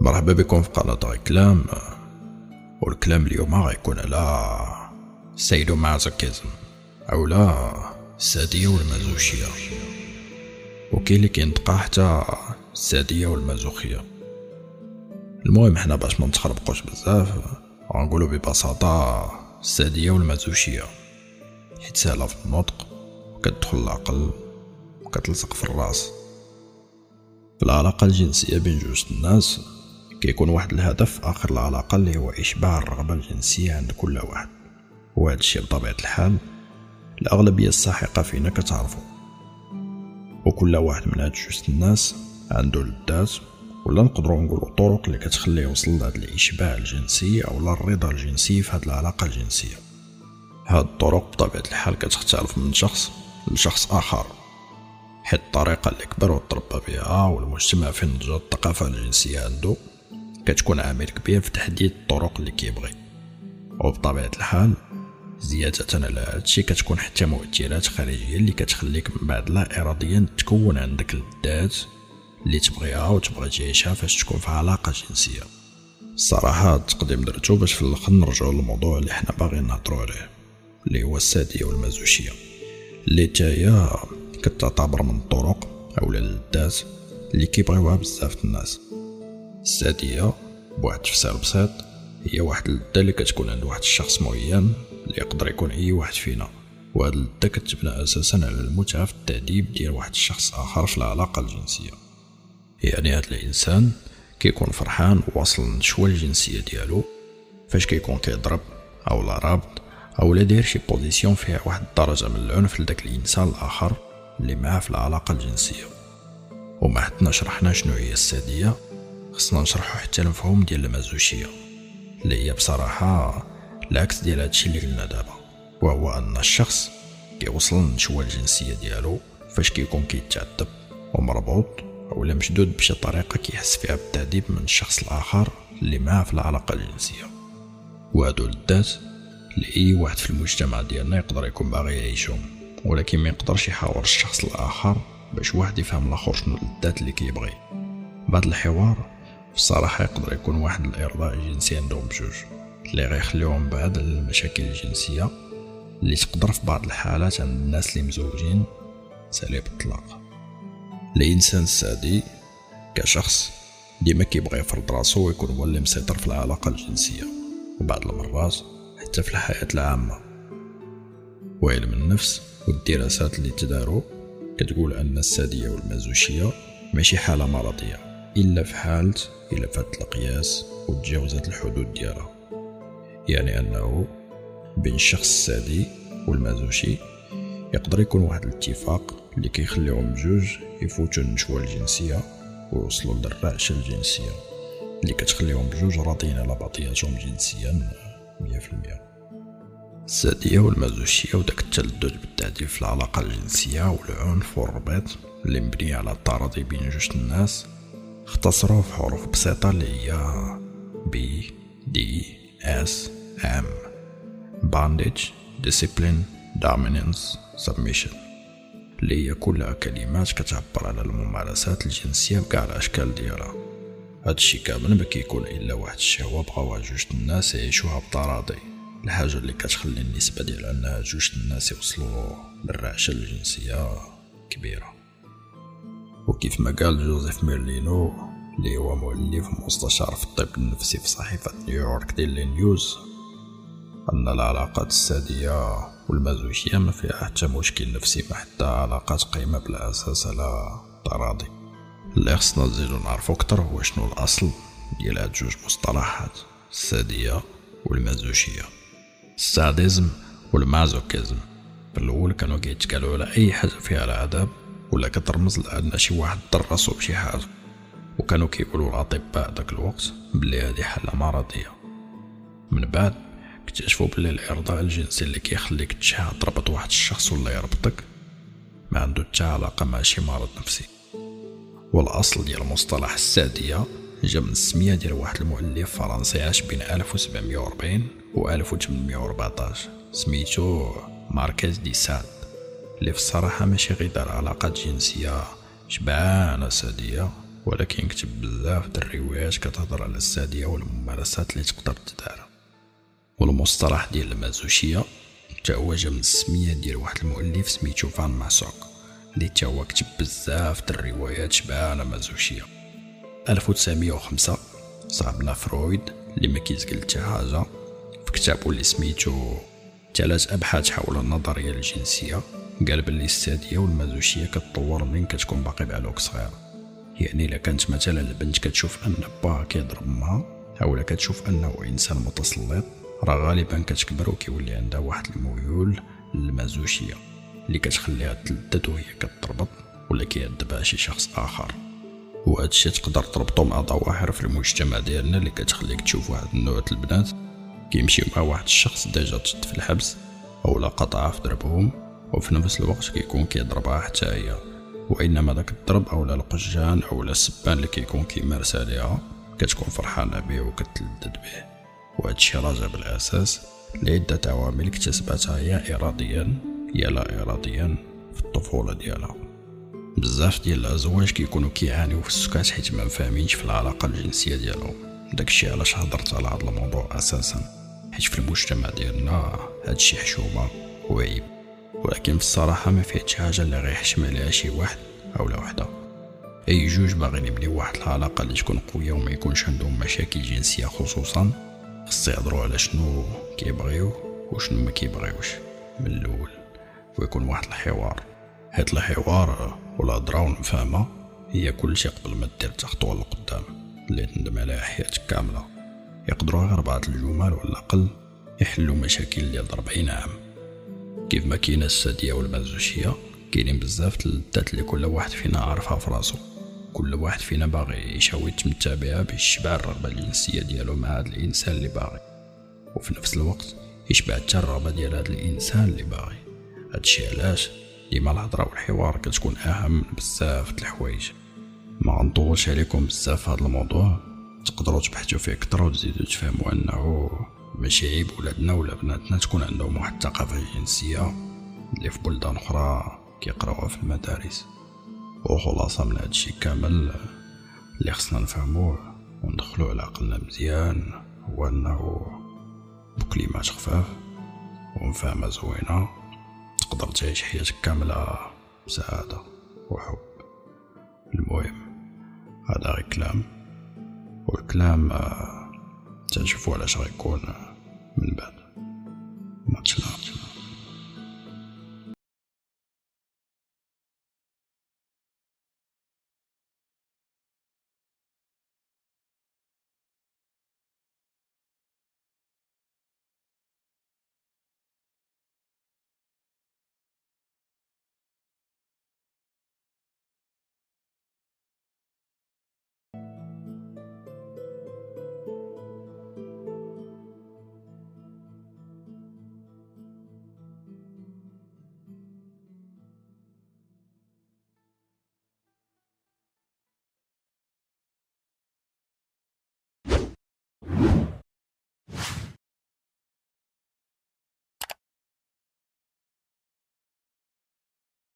مرحبا بكم في قناة غي كلام. والكلام اليوم غيكون على سيدو مازوكيزم أو لا السادية والمازوشية وكاين اللي كينطقا حتى السادية والمازوخية. المهم حنا باش ما نتخربقوش بزاف غنقولو ببساطة السادية والمازوشية حيت سهلة في النطق وكتدخل العقل وكتلصق في الرأس. في العلاقة الجنسية بين جوج الناس كيكون واحد الهدف آخر العلاقه اللي هو إشباع الرغبة الجنسية عند كل واحد. وهذا الشيء بطبيعة الحال الأغلبية الساحقة فينا كتعرفو وكل واحد من هاد جوج الناس عنده لذات ولا نقدروا نقولوا طرق اللي كتخليه يوصل لهاد الإشباع الجنسي أو الرضا الجنسي في هاد العلاقة الجنسية. هاد الطرق بطبيعة الحال كتختلف من شخص لشخص آخر حيت الطريقة اللي كبر وتربى بها والمجتمع فين نضجت الثقافة الجنسية عنده كتكون عامل كبير في تحديد الطرق اللي كيبغي. وبطبيعة الحال زيادة على هادشي كتكون حتى مؤثرات خارجية اللي كتخليك من بعد لا إراديا تكون عندك الذات اللي تبغيها وتبغي تعيشها فاش تكون في علاقة جنسية. الصراحة التقديم درتو باش في الأخر نرجعو للموضوع اللي حنا باغيين نهضرو عليه اللي هو السادية والمازوشية. اللي تاهي كتعتبر من الطرق أو اللذات اللي كيبغيوها بزاف الناس. السادية بواحد التفسير بسيط هي واحد اللذة اللي كتكون عند واحد الشخص معين اللي يقدر يكون أي واحد فينا. وهاد اللذة كتبنى أساسا على المتعة في التعذيب ديال واحد الشخص آخر في العلاقة الجنسية. يعني هاد الإنسان كيكون فرحان وواصل للنشوة الجنسية ديالو فاش كيكون كيضرب أو لا رابط أو لا داير شي position فيها واحد الدرجة من العنف لداك الإنسان الآخر اللي معاه في العلاقة الجنسية. وما حتى شرحنا شنو هي السادية. خصنا نشرحو حتى المفهوم ديال المازوشيه اللي هي بصراحة العكس ديال هادشي اللي قلنا دابا. وهو أن الشخص كيوصل للنشوة الجنسية ديالو فاش كيكون كيتعذب ومربوط اولا مشدود بشي طريقة كيحس فيها بالتعذيب من الشخص الآخر اللي معاه في العلاقة الجنسية. وهادو للذات أي واحد في المجتمع ديالنا يقدر يكون باغي يعيشهم ولكن ما يقدرش يحاور الشخص الآخر باش واحد يفهم الآخر شنو اللذات اللي كيبغي. بعد الحوار بصراحة يقدر يكون واحد الإرضاء الجنسي عندهم بجوج. اللي غيخليهم بعد المشاكل الجنسية اللي تقدر في بعض الحالات عند الناس اللي مزوجين سالي بالطلاق. الإنسان السادي كشخص ديما كيبغي يفرض راسو ويكون هو اللي مسيطر في العلاقة الجنسية وبعض المرات حتى في الحياة العامة. وعلم النفس والدراسات اللي تدارو كتقول أن السادية والمازوشية ماشي حالة مرضية. إلا في حالة إلا فات القياس وتجاوزت الحدود ديالها. يعني أنه بين الشخص السادي والمازوشي يقدر يكون واحد الاتفاق اللي كيخليهم بجوج يفوتوا النشوة الجنسية ويوصلوا للرعشة الجنسية اللي كتخليهم بجوج راضيين على بعضياتهم جنسيا مية في المية. السادية والمازوشية وداك التلدد بالتعديل في العلاقة الجنسية والعنف والرباط اللي مبني على التراضي بين جوج الناس اختصروه في حروف بسيطة اللي هي BDSM bondage discipline dominance submission. اللي هي كلها كلمات كتعبر على الممارسات الجنسية بكاع الأشكال ديالها. هادشي كامل ما كيكون إلا واحد الشهوة بغاوها جوج الناس يعيشوها بتراضي. الحاجة اللي كتخلي النسبة ديال أن جوج الناس يوصلوا للرعشة الجنسية كبيرة. وكيف ما قال جوزيف ميرلينو اللي هو مؤلف ومستشار في الطب النفسي في صحيفة نيويورك ديلي نيوز أن العلاقات السادية والمازوشية ما فيها حتى مشكل نفسي ما حتى علاقات قايمة بالأساس على تراضي. اللي خصنا نزيدو نعرفو كتر هو شنو الأصل ديال هاد جوج مصطلحات السادية والمازوشية ال sadisme والمازوكيزم في الأول كانوا كيتقالوا على أي حاجة فيها العذاب ولا كترمز لأن شي واحد ضر راسو بشي حاجة. وكانوا كيقولوا الأطباء داك الوقت بلي هذه حالة مرضية. من بعد اكتشفوا بلي الإرضاء الجنسي اللي كيخليك تشهى تربط واحد الشخص ولا يربطك ما عنده حتى علاقة مع شي مرض نفسي. والأصل ديال مصطلح السادية جا من السمية ديال واحد المؤلف فرنسي عاش بين 1740 و 1814 سميتو ماركيز دي ساد اللي في الصراحة ماشي غير دار علاقات جنسية شبعانة سادية ولكن كتب بزاف د الروايات كتهضر على السادية والممارسات اللي تقدر تدار. والمصطلح ديال المازوشية تا هو جا من السمية ديال واحد المؤلف سميتو فان ماسوك اللي تا هو كتب بزاف د الروايات شبعانة مازوشية. 1905 صاحبنا فرويد اللي ما كيزقل حتى حاجة في كتابو اللي سميتو ثلاث أبحاث حول النظرية الجنسية. قال بلي السادية والمازوشية كتطور من كتكون باقي بعلوك صغير يعني إلا كانت مثلا البنت كتشوف أن باها كيضرب امها اولا كتشوف أنه إنسان متسلط راه غالبا كتكبر وكيولي عندها واحد الميول للمازوشيه اللي كتخليها تلدد وهي كتربط ولا كيعذبها شي شخص آخر. وهذا الشيء تقدر تربطو مع ظواهر في المجتمع ديالنا اللي كتخليك تشوف واحد النوع البنات كيمشيو مع واحد الشخص déjà تشد في الحبس اولا قطعها في دربهم. وفي نفس الوقت كيكون كيضربها حتى هي. وإنما داك الضرب اولا القجان اولا السبان اللي كيكون كيمارس عليها كتكون فرحانة به وكتلذذ به. وهذا الشيء راجع بالأساس لعدة عوامل اكتسبتها لا إراديا يا لا اراديا في الطفولة ديالها. بزاف ديال الأزواج كيكونوا كيعانيو في السكات حيت ما فاهمينش في العلاقة الجنسية ديالهم. داكشي علاش هضرت على هذا الموضوع أساسا. حيت في المجتمع ديالنا هادشي حشومة وعيب. ولكن في الصراحة ما فيهش حاجة اللي غيحشم عليها شي واحد أو لا وحدة. أي جوج باغيين يبنيو واحد العلاقة اللي تكون قوية وما يكونش عندهم مشاكل جنسية خصوصا. خص يهضروا على شنو كيبغيو وشنو ما كيبغيوش. من الأول ويكون واحد الحوار. هاد الحوار والهضرة والمفاهمة هي كل شيء قبل ما دير خطوة لقدام اللي تندم عليها حياتك كاملة. يقدروا غير بعض الجمل ولا أقل يحلوا مشاكل ديال 40 عام. كيف ما كاينة السادية والمازوشية كاينين بزاف اللذات اللي كل واحد فينا عارفها في راسو كل واحد فينا باغي يشاوي يتمتع بها باش يشبع الرغبة الجنسية ديالو مع هذا الإنسان اللي باغي. وفي نفس الوقت يشبع حتى الرغبة ديال هذا الإنسان اللي باغي. هادشي علاش؟ ديما الهضرة والحوار كتكون أهم بزاف د الحوايج. ما غنطولش عليكم بزاف هذا الموضوع. تقدروا تبحثوا فيه أكثر وتزيدوا تفهموا أنه ماشي عيب ولادنا ولا بناتنا تكون عندهم واحد الثقافة جنسية اللي في بلدان أخرى كيقراوها في المدارس. وخلاصة من هادشي كامل اللي خصنا نفهموه وندخلو على عقلنا مزيان هو أنه بكلمات خفاف ومفاهمة زوينة تقدر تعيش حياتك كاملة بسعادة وحب. المهم هذا غير كلام. والكلام تنشوفو علاش غيكون من بعد ماتش